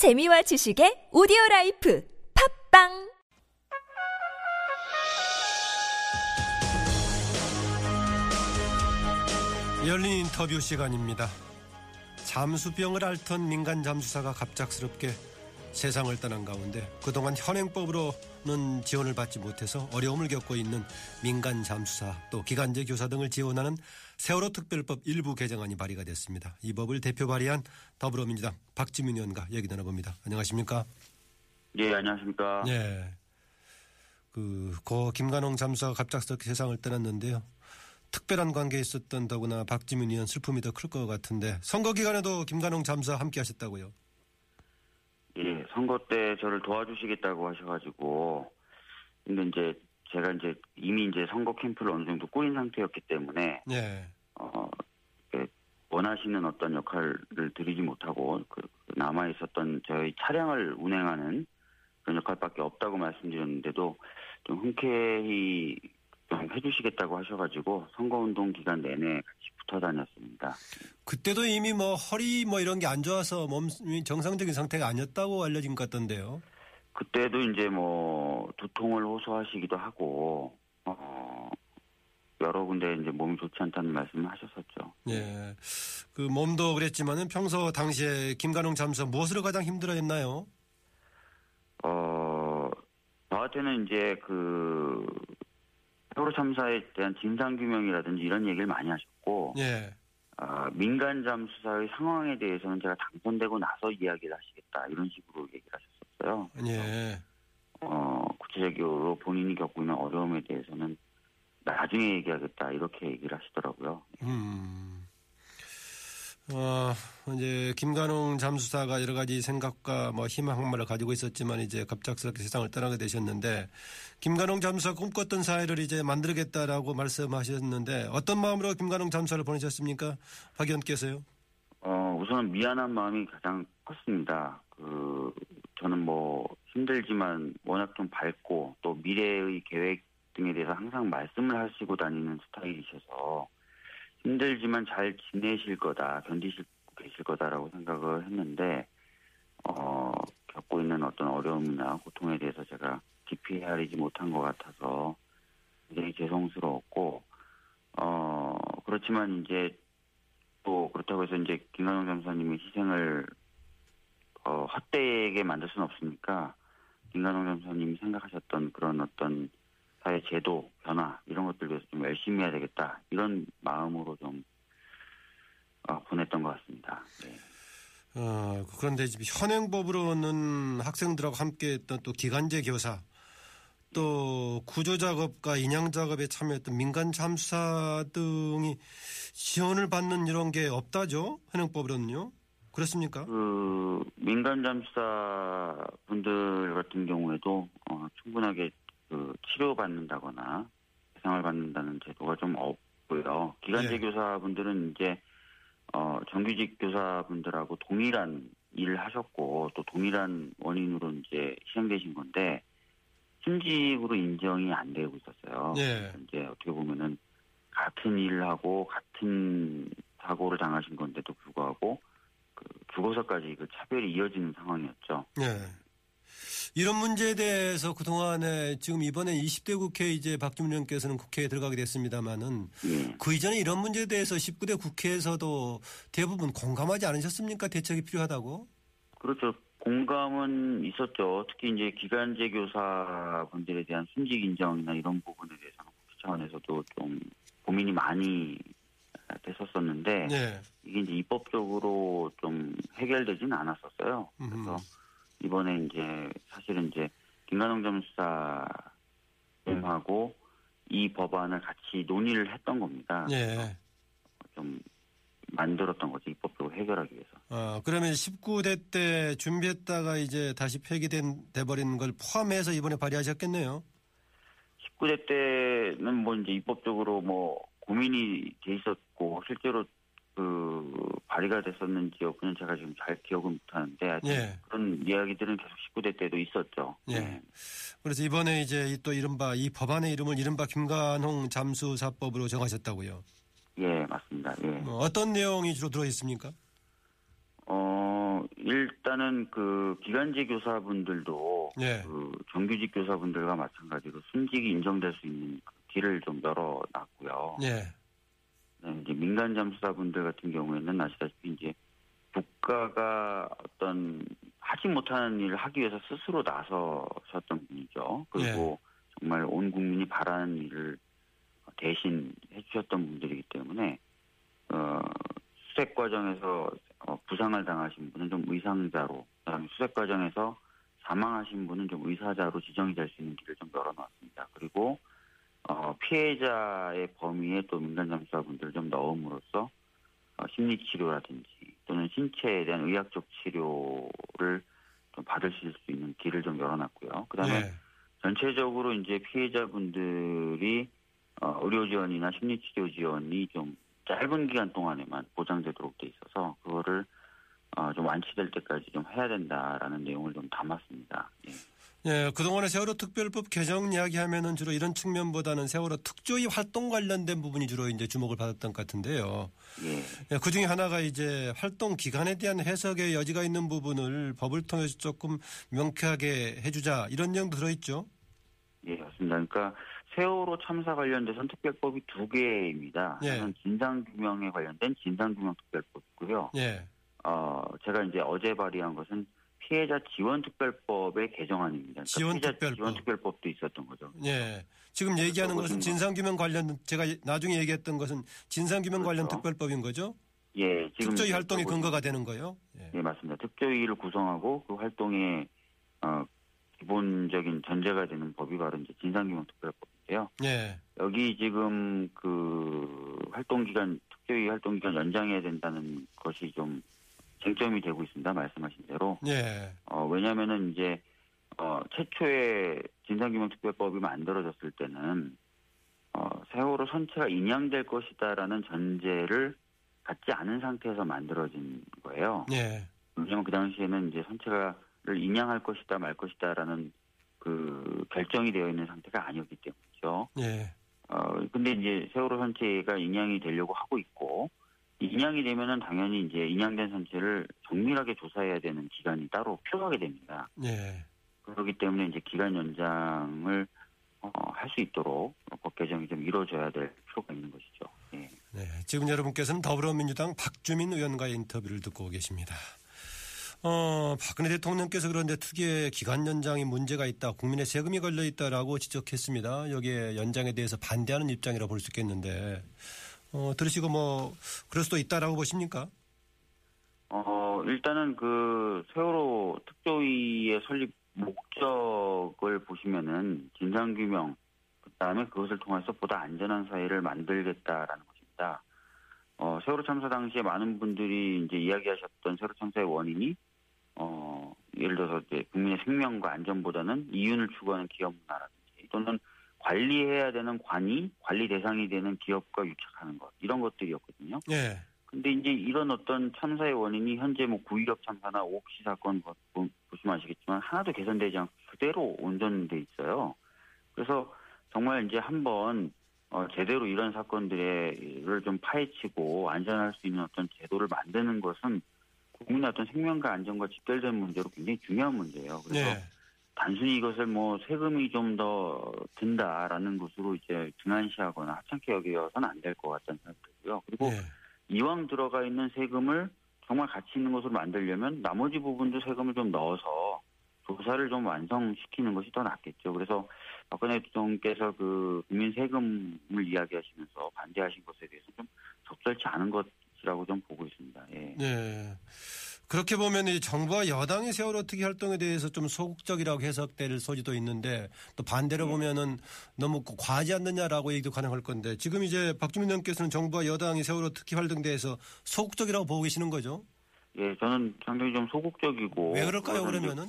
재미와 지식의 오디오 라이프 팟빵 열린 인터뷰 시간입니다. 잠수병을 앓던 민간 잠수사가 갑작스럽게 세상을 떠난 가운데 그동안 현행법으로는 지원을 받지 못해서 어려움을 겪고 있는 민간 잠수사 또 기간제 교사 등을 지원하는 세월호 특별법 일부 개정안이 발의가 됐습니다. 이 법을 대표 발의한 더불어민주당 박지민 의원과 얘기 나눠봅니다. 안녕하십니까? 예, 안녕하십니까. 예. 그, 고 김관홍 잠수사가 갑작스럽게 세상을 떠났는데요. 특별한 관계에 있었던 더구나 박지민 의원 슬픔이 더 클 것 같은데 선거 기간에도 김관홍 잠수사 함께 하셨다고요? 예, 선거 때 저를 도와주시겠다고 하셔가지고, 근데 이제 제가 이제 이미 이제 선거 캠프를 어느 정도 꾸린 상태였기 때문에, 예. 어, 예, 원하시는 어떤 역할을 드리지 못하고, 그, 남아 있었던 저희 차량을 운행하는 그런 역할밖에 없다고 말씀드렸는데도 좀 흔쾌히 좀 해주시겠다고 하셔가지고 선거운동 기간 내내 같이 붙어 다녔습니다. 그때도 이미 뭐 허리 뭐 이런 게 안 좋아서 몸이 정상적인 상태가 아니었다고 알려진 것 같던데요. 그때도 이제 뭐 두통을 호소하시기도 하고 어 여러 군데 이제 몸이 좋지 않다는 말씀을 하셨었죠. 예. 그 몸도 그랬지만은 평소 당시에 김관홍 잠수사 무엇으로 가장 힘들어했나요? 어 저한테는 이제 그 세월호 참사에 대한 진상 규명이라든지 이런 얘기를 많이 하셨고 예. 아, 민간 잠수사의 상황에 대해서는 제가 당선되고 나서 이야기를 하시겠다 이런 식으로 얘기를 하셨 었어요. 예. 어, 구체적으로 본인이 겪고 있는 어려움에 대해서는 나중에 얘기하겠다 이렇게 얘기를 하시더라고요. 음. 어, 이제 김관홍 잠수사가 여러 가지 생각과 뭐 희망 항마를 가지고 있었지만 이제 갑작스럽게 세상을 떠나게 되셨는데 김관홍 잠수사 꿈꿨던 사회를 이제 만들겠다라고 말씀하셨는데 어떤 마음으로 김관홍 잠수사를 보내셨습니까? 박 의원께서요? 어, 우선 미안한 마음이 가장 컸습니다. 그, 저는 뭐 힘들지만 워낙 좀 밝고 또 미래의 계획 등에 대해서 항상 말씀을 하시고 다니는 스타일이셔서 힘들지만 잘 지내실 거다, 견디실 계실 거다라고 생각을 했는데, 어, 겪고 있는 어떤 어려움이나 고통에 대해서 제가 깊이 헤아리지 못한 것 같아서 굉장히 죄송스러웠고, 어, 그렇지만 이제 또 그렇다고 해서 이제 김관영 장사님의 희생을 어, 헛되게 만들 수는 없으니까 김관영 장사님이 생각하셨던 그런 어떤 사회 제도 변화 이런 것들 위해서 좀 열심히 해야 되겠다 이런 마음으로 좀 어, 보냈던 것 같습니다. 네. 어, 그런데 현행법으로는 학생들하고 함께 했던 또 기간제 교사 또 구조 작업과 인양 작업에 참여했던 민간 잠수사 등이 지원을 받는 이런 게 없다죠? 현행법으로는요? 그렇습니까? 그 민간 잠수사 분들 같은 경우에도 어, 충분하게 그 치료받는다거나 배상을 받는다는 제도가 좀 없고요. 기간제 예. 교사분들은 이제 어, 정규직 교사분들하고 동일한 일을 하셨고 또 동일한 원인으로 이제 희생되신 건데 심직으로 인정이 안 되고 있었어요. 예. 이제 어떻게 보면은 같은 일을 하고 같은 사고를 당하신 건데도 불구하고 그 죽어서까지 그 차별이 이어지는 상황이었죠. 예. 이런 문제에 대해서 그동안에 지금 이번에 20대 국회 이제 박주민 의원께서는 국회에 들어가게 됐습니다만은 예. 그 이전에 이런 문제에 대해서 19대 국회에서도 대부분 공감하지 않으셨습니까? 대책이 필요하다고? 그렇죠. 공감은 있었죠. 특히 이제 기간제 교사분들에 대한 순직 인정이나 이런 부분에 대해서는 국회 차원에서도 좀 고민이 많이 됐었었는데 네. 이게 이제 입법적으로 좀 해결되지는 않았었어요. 그래서 음. 이번에 이제 사실은 이제 김관홍 점수사님하고 이 법안을 같이 논의를 했던 겁니다. 예. 좀 만들었던 거죠. 입법적으로 해결하기 위해서. 어, 그러면 19대 때 준비했다가 이제 다시 폐기된 돼버린 걸 포함해서 이번에 발의하셨겠네요. 19대 때는 뭐 이제 입법적으로 뭐 고민이 돼 있었고 실제로 그 발의가 됐었는지 여부는 제가 지금 잘 기억을 못하는데 예. 그런 이야기들은 계속 19대 때도 있었죠. 예. 네. 그래서 이번에 이제 이또 이른바 이 법안의 이름을 이른바 김관홍 잠수사법으로 정하셨다고요. 예, 맞습니다. 예. 어, 어떤 내용이 주로 들어 있습니까? 어, 일단은 그 기간제 교사분들도 예. 그 정규직 교사분들과 마찬가지로 순직이 인정될 수 있는 그 길을 좀 열어놨고요. 예. 네, 이제 민간 잠수사분들 같은 경우에는 아시다시피 이제 국가가 어떤 하지 못하는 일을 하기 위해서 스스로 나서셨던 분이죠. 그리고 정말 온 국민이 바라는 일을 대신 해주셨던 분들이기 때문에 어, 수색 과정에서 어, 부상을 당하신 분은 좀 의상자로, 그다음에 수색 과정에서 사망하신 분은 좀 의사자로 지정이 될 수 있는 길을 좀 열어놨습니다. 그리고 어, 피해자의 범위에 또 민간 잠수사분들을 좀 넣음으로써 어, 심리 치료라든지 또는 신체에 대한 의학적 치료를 좀 받으실 수 있는 길을 좀 열어놨고요. 그다음에 예. 전체적으로 이제 피해자분들이 어, 의료 지원이나 심리 치료 지원이 좀 짧은 기간 동안에만 보장되도록 돼 있어서 그거를 어, 좀 완치될 때까지 좀 해야 된다라는 내용을 좀 담았습니다. 예. 예, 그동안의 세월호 특별법 개정 이야기하면은 주로 이런 측면보다는 세월호 특조위 활동 관련된 부분이 주로 이제 주목을 받았던 것 같은데요. 예. 예, 그 중에 하나가 이제 활동 기간에 대한 해석의 여지가 있는 부분을 법을 통해서 조금 명쾌하게 해주자 이런 내용도 들어있죠. 예, 맞습니다. 그러니까 세월호 참사 관련돼서는 특별법이 두 개입니다. 예. 하나는 진상 규명에 관련된 진상 규명 특별법이고요. 예, 어, 제가 이제 어제 발의한 것은 피해자 지원특별법의 개정안입니다. 그러니까 지원특별법. 지원특별법도 있었던 거죠. 예. 지금 얘기하는 것은 뭐- 진상규명 관련 제가 나중에 얘기했던 것은 진상규명 관련 그렇죠. 특별법인 거죠. 예, 지금 특조위 활동의 근거가 되는 거예요. 예. 네, 맞습니다. 특조위를 구성하고 그 활동의 어, 기본적인 전제가 되는 법이 바로 이제 진상규명 특별법인데요. 예. 여기 지금 그 활동 기간 특조위 활동 기간 연장해야 된다는 것이 좀 쟁점이 되고 있습니다. 말씀하신 대로. 예. 어, 왜냐면은 이제 어, 최초의 진상규명특별법이 만들어졌을 때는 어, 세월호 선체가 인양될 것이다라는 전제를 갖지 않은 상태에서 만들어진 거예요. 예. 왜냐면 그 당시에는 이제 선체가를 인양할 것이다 말 것이다라는 그 결정이 되어 있는 상태가 아니었기 때문이죠. 예. 어 근데 이제 세월호 선체가 인양이 되려고 하고 있고 인양이 되면은 당연히 이제 인양된 선체를 정밀하게 조사해야 되는 기간이 따로 필요하게 됩니다. 예. 그렇기 때문에 이제 기간 연장을 어, 할 수 있도록 법 개정이 좀 이루어져야 될 필요가 있는 것이죠. 예. 네, 지금 여러분께서는 더불어민주당 박주민 의원과의 인터뷰를 듣고 계십니다. 어, 박근혜 대통령께서 그런데 특유의 기간 연장이 문제가 있다, 국민의 세금이 걸려 있다라고 지적했습니다. 여기에 연장에 대해서 반대하는 입장이라 볼 수 있겠는데, 어, 들으시고 뭐 그럴 수도 있다라고 보십니까? 어, 일단은 그 세월호 특조위의 설립 목적을 보시면은 진상규명, 그 다음에 그것을 통해서 보다 안전한 사회를 만들겠다라는 것입니다. 어, 세월호 참사 당시에 많은 분들이 이제 이야기하셨던 세월호 참사의 원인이 어, 예를 들어서 이제 국민의 생명과 안전보다는 이윤을 추구하는 기업 문화라든지 또는 관리해야 되는 관이 관리 대상이 되는 기업과 유착하는 것 이런 것들이었거든요. 예. 근데 이제 이런 어떤 참사의 원인이 현재 뭐 구일업 참사나 옥시 사건 보- 보- 보시면 아시겠지만 하나도 개선되지 않고 그대로 온전돼 있어요. 그래서 정말 이제 한번 어, 제대로 이런 사건들을 좀 파헤치고 안전할 수 있는 어떤 제도를 만드는 것은 국민의 어떤 생명과 안전과 직결된 문제로 굉장히 중요한 문제예요. 그래서 예. 단순히 이것을 뭐 세금이 좀 더 든다라는 것으로 이제 등한시하거나 하찮게 여겨서는 안 될 것 같다는 생각이 들고요. 그리고 예. 이왕 들어가 있는 세금을 정말 가치 있는 것으로 만들려면 나머지 부분도 세금을 좀 넣어서 조사를 좀 완성시키는 것이 더 낫겠죠. 그래서 박근혜 대통령께서 그 국민 세금을 이야기하시면서 반대하신 것에 대해서 좀 적절치 않은 것이라고 좀 보고 있습니다. 예. 예. 그렇게 보면 이 정부와 여당의 세월호 특위 활동에 대해서 좀 소극적이라고 해석될 소지도 있는데 또 반대로 보면은 너무 과하지 않느냐라고 얘기도 가능할 건데 지금 이제 박주민 의원께서는 정부와 여당이 세월호 특위 활동에 대해서 소극적이라고 보고 계시는 거죠? 예, 저는 상당히 좀 소극적이고 왜 그럴까요 그러면은?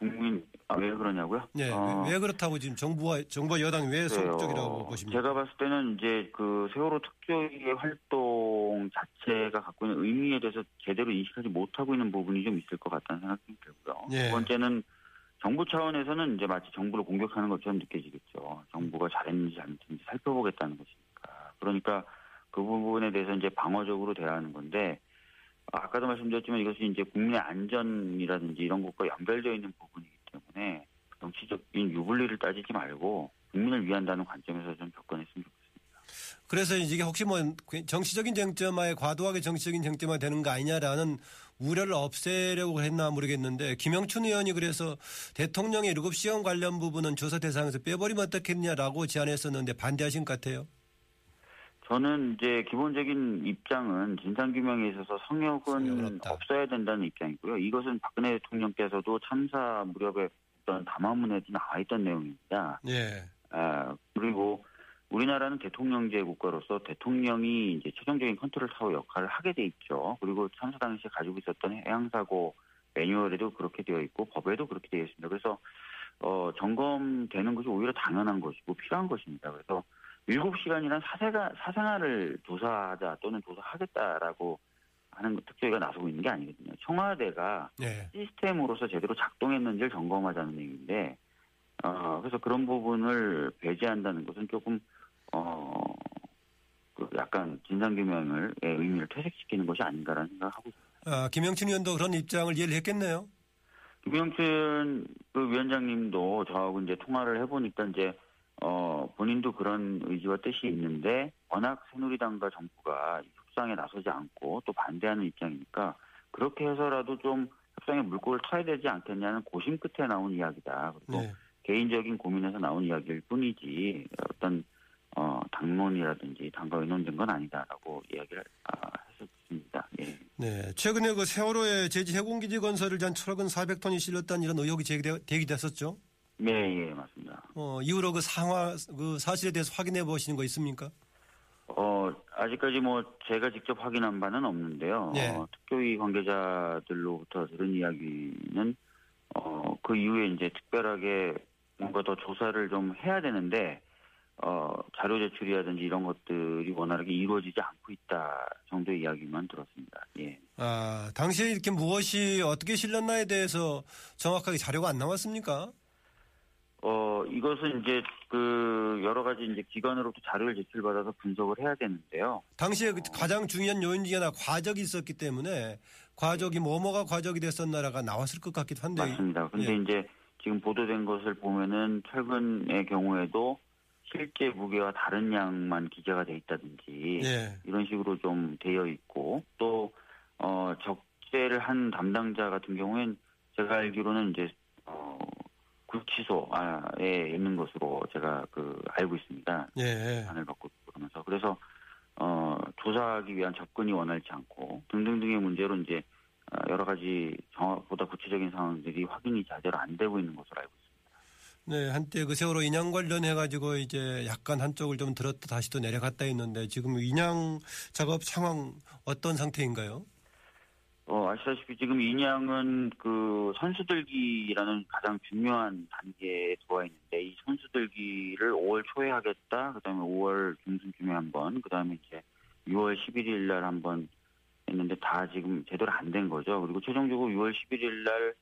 국민 아, 왜 그러냐고요? 예. 어, 왜 그렇다고 지금 정부와 정부와 여당이 왜 소극적이라고. 보십니까? 제가 봤을 때는 이제 그 세월호 특조위의 활동 자체가 갖고 있는 의미에 대해서 제대로 인식하지 못하고 있는 부분이 좀 있을 것 같다는 생각이 들고요. 예. 두 번째는 정부 차원에서는 이제 마치 정부를 공격하는 것처럼 느껴지겠죠. 정부가 잘했는지 잘못했는지 살펴보겠다는 것이니까. 그러니까 그 부분에 대해서 이제 방어적으로 대하는 건데 아까도 말씀드렸지만 이것이 이제 국민의 안전이라든지 이런 것과 연결되어 있는 부분이기 때문에 정치적인 유불리를 따지지 말고 국민을 위한다는 관점에서 좀 접근했으면 좋겠습니다. 그래서 이게 혹시 뭐 정치적인 쟁점화에 과도하게 정치적인 쟁점화 되는 거 아니냐라는 우려를 없애려고 했나 모르겠는데 김영춘 의원이 그래서 대통령의 7시간 관련 부분은 조사 대상에서 빼버리면 어떻겠냐라고 제안했었는데 반대하신 것 같아요. 저는 이제 기본적인 입장은 진상규명에 있어서 성역은 없어야 된다는 입장이고요. 이것은 박근혜 대통령께서도 참사 무렵에 어떤 담화문에도 나와 있던 내용입니다. 예. 아, 그리고 우리나라는 대통령제 국가로서 대통령이 이제 최종적인 컨트롤 타워 역할을 하게 돼 있죠. 그리고 참사 당시에 가지고 있었던 해양사고 매뉴얼에도 그렇게 되어 있고 법에도 그렇게 되어 있습니다. 그래서 어, 점검되는 것이 오히려 당연한 것이고 필요한 것입니다. 그래서 7시간이란 사생활, 사생활을 조사하자 또는 조사하겠다라고 하는 특조위가 나서고 있는 게 아니거든요. 청와대가 네. 시스템으로서 제대로 작동했는지를 점검하자는 얘기인데, 어, 그래서 그런 부분을 배제한다는 것은 조금, 어, 그 약간 진상규명을 의미를 퇴색시키는 것이 아닌가라는 생각을 하고 있습니다. 아, 김영춘 의원도 그런 입장을 이해를 했겠네요. 김영춘 그 위원장님도 저하고 이제 통화를 해보니까 이제 어, 본인도 그런 의지와 뜻이 있는데 워낙 새누리당과 정부가 협상에 나서지 않고 또 반대하는 입장이니까 그렇게 해서라도 좀 협상에 물꼬를 터야 되지 않겠냐는 고심 끝에 나온 이야기다. 그리고 네. 개인적인 고민에서 나온 이야기일 뿐이지 어떤 어, 당론이라든지 당과 의논된 건 아니다라고 이야기를 아, 했었습니다. 예. 네. 최근에 그 세월호에 제지 해군기지 건설을 위한 철근 400톤이 실렸다는 이런 의혹이 제기됐었죠. 네, 예, 맞습니다. 어, 이후로 그 상황, 그 사실에 대해서 확인해 보시는 거 있습니까? 어, 아직까지 뭐 제가 직접 확인한 바는 없는데요. 네. 어, 특교위 관계자들로부터 들은 이야기는 어, 그 이후에 이제 특별하게 뭔가 더 조사를 좀 해야 되는데 어, 자료 제출이라든지 이런 것들이 원활하게 이루어지지 않고 있다 정도의 이야기만 들었습니다. 예. 아, 당시에 이렇게 무엇이 어떻게 실렸나에 대해서 정확하게 자료가 안 나왔습니까? 어, 이것은 이제 그 여러 가지 이제 기관으로부터 자료를 제출받아서 분석을 해야 되는데요. 당시에 그 가장 중요한 요인 중에 하나 과적이 있었기 때문에 과적이 뭐뭐가 과적이 됐었나라가 나왔을 것 같기도 한데. 맞습니다. 근데 예. 이제 지금 보도된 것을 보면은 철근의 경우에도 실제 무게와 다른 양만 기재가 돼 있다든지 예. 이런 식으로 좀 되어 있고 또 어, 적재를 한 담당자 같은 경우엔 제가 알기로는 이제 어, 구치소에 있는 것으로 제가 그 알고 있습니다. 예. 안을 받고 그러면서 그래서 어, 조사하기 위한 접근이 원활치 않고 등등등의 문제로 이제 어, 여러 가지 정확보다 구체적인 상황들이 확인이 제대로 안 되고 있는 것으로 알고 있습니다. 네, 한때 그 세월호 인양 관련해 가지고 이제 약간 한쪽을 좀 들었다 다시 또 내려갔다 했는데 지금 인양 작업 상황 어떤 상태인가요? 어, 아시다시피 지금 인양은 그 선수들기라는 가장 중요한 단계에 들어와 있는데 이 선수들기를 5월 초에 하겠다. 그다음에 5월 중순쯤에 한 번, 그다음에 이제 6월 11일 날 한번 했는데 다 지금 제대로 안 된 거죠. 그리고 최종적으로 6월 11일 날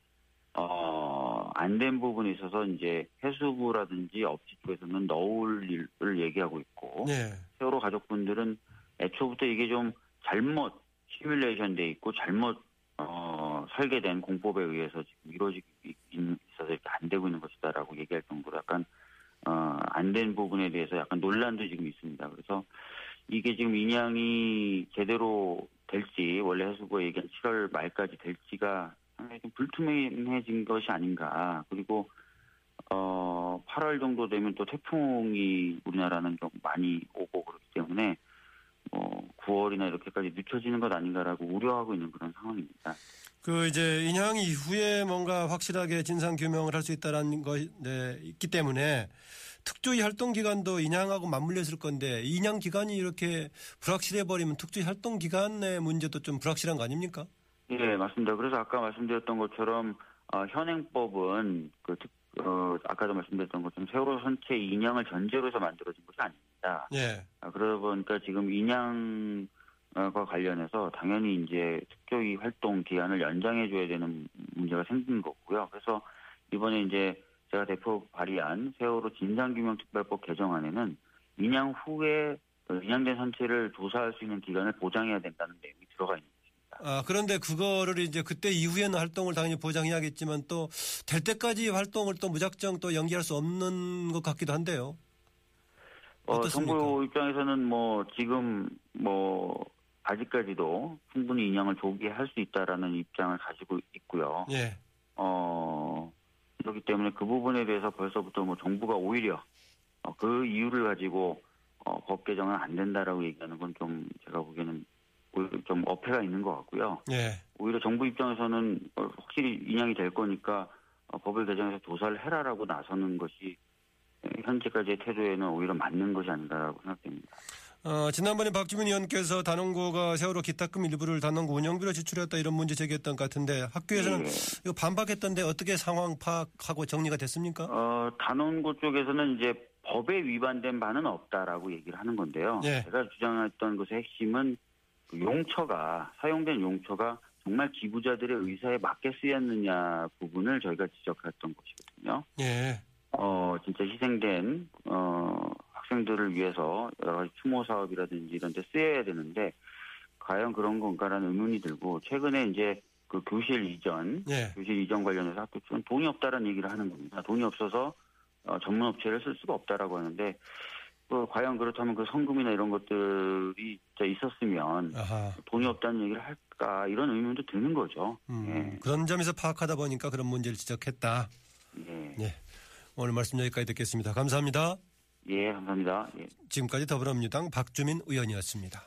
어, 안 된 부분에 있어서 이제 해수부라든지 업체 쪽에서는 너울 일을 얘기하고 있고 네. 세월호 가족분들은 애초부터 이게 좀 잘못 시뮬레이션 돼 있고 잘못 어, 설계된 공법에 의해서 지금 이루어지고 있어서 이렇게 안 되고 있는 것이다라고 얘기할 정도로 약간 어, 안 된 부분에 대해서 약간 논란도 지금 있습니다. 그래서 이게 지금 인양이 제대로 될지 원래 해수부가 얘기한 7월 말까지 될지가 상당히 좀 불투명해진 것이 아닌가. 그리고 어 8월 정도 되면 또 태풍이 우리나라는 좀 많이 오고 그렇기 때문에 어 9월이나 이렇게까지 늦춰지는 것 아닌가라고 우려하고 있는 그런 상황입니다. 그 이제 인양 이후에 뭔가 확실하게 진상 규명을 할 수 있다라는 것 네, 있기 때문에 특조위 활동 기간도 인양하고 맞물려 있을 건데 인양 기간이 이렇게 불확실해 버리면 특조위 활동 기간의 문제도 좀 불확실한 거 아닙니까? 예, 맞습니다. 그래서 아까 말씀드렸던 것처럼 어, 현행법은 그 특, 어, 아까도 말씀드렸던 것처럼 세월호 선체 인양을 전제로 해서 만들어진 것이 아닙니다. 예. 아, 그러다 보니까 지금 인양과 관련해서 당연히 이제 특조위 활동 기한을 연장해줘야 되는 문제가 생긴 거고요. 그래서 이번에 이제 제가 대표 발의한 세월호 진상규명특별법 개정안에는 인양 후에 그 인양된 선체를 조사할 수 있는 기간을 보장해야 된다는 내용이 들어가 있는 것입니다. 아, 그런데 그거를 이제 그때 이후에는 활동을 당연히 보장해야겠지만 또 될 때까지 활동을 또 무작정 또 연기할 수 없는 것 같기도 한데요. 어? 정부 입장에서는 뭐 지금 뭐 아직까지도 충분히 인양을 조기할 수 있다라는 입장을 가지고 있고요. 예. 어, 그렇기 때문에 그 부분에 대해서 벌써부터 뭐 정부가 오히려 어, 그 이유를 가지고 어, 법 개정은 안 된다라고 얘기하는 건 좀 제가 보기에는 좀 어폐가 있는 것 같고요. 예. 오히려 정부 입장에서는 어, 확실히 인양이 될 거니까 어, 법을 개정해서 조사를 해라라고 나서는 것이 에, 현재까지의 태도에는 오히려 맞는 것이 아닌가라고 생각됩니다. 어, 지난번에 박주민 의원께서 단원고가 세월호 기탁금 일부를 단원고 운영비로 지출했다 이런 문제 제기했던 것 같은데 학교에서는 예. 이거 반박했던데 어떻게 상황 파악하고 정리가 됐습니까? 어, 단원고 쪽에서는 이제 법에 위반된 바는 없다라고 얘기를 하는 건데요. 예. 제가 주장했던 것의 핵심은 그 용처가 사용된 용처가 정말 기부자들의 의사에 맞게 쓰였느냐 부분을 저희가 지적했던 것이거든요. 예. 어, 진짜 희생된 어, 학생들을 위해서 여러 가지 추모 사업이라든지 이런 데 쓰여야 되는데 과연 그런 건가라는 의문이 들고 최근에 이제 그 교실 이전 예. 교실 이전 관련해서 학교 측은 돈이 없다라는 얘기를 하는 겁니다. 돈이 없어서 어, 전문 업체를 쓸 수가 없다라고 하는데 그 과연 그렇다면 그 성금이나 이런 것들이 있었으면 아하. 돈이 없다는 얘기를 할까 이런 의문도 드는 거죠. 음, 예. 그런 점에서 파악하다 보니까 그런 문제를 지적했다. 예. 예. 오늘 말씀 여기까지 듣겠습니다. 감사합니다. 예, 감사합니다. 예. 지금까지 더불어민주당 박주민 의원이었습니다.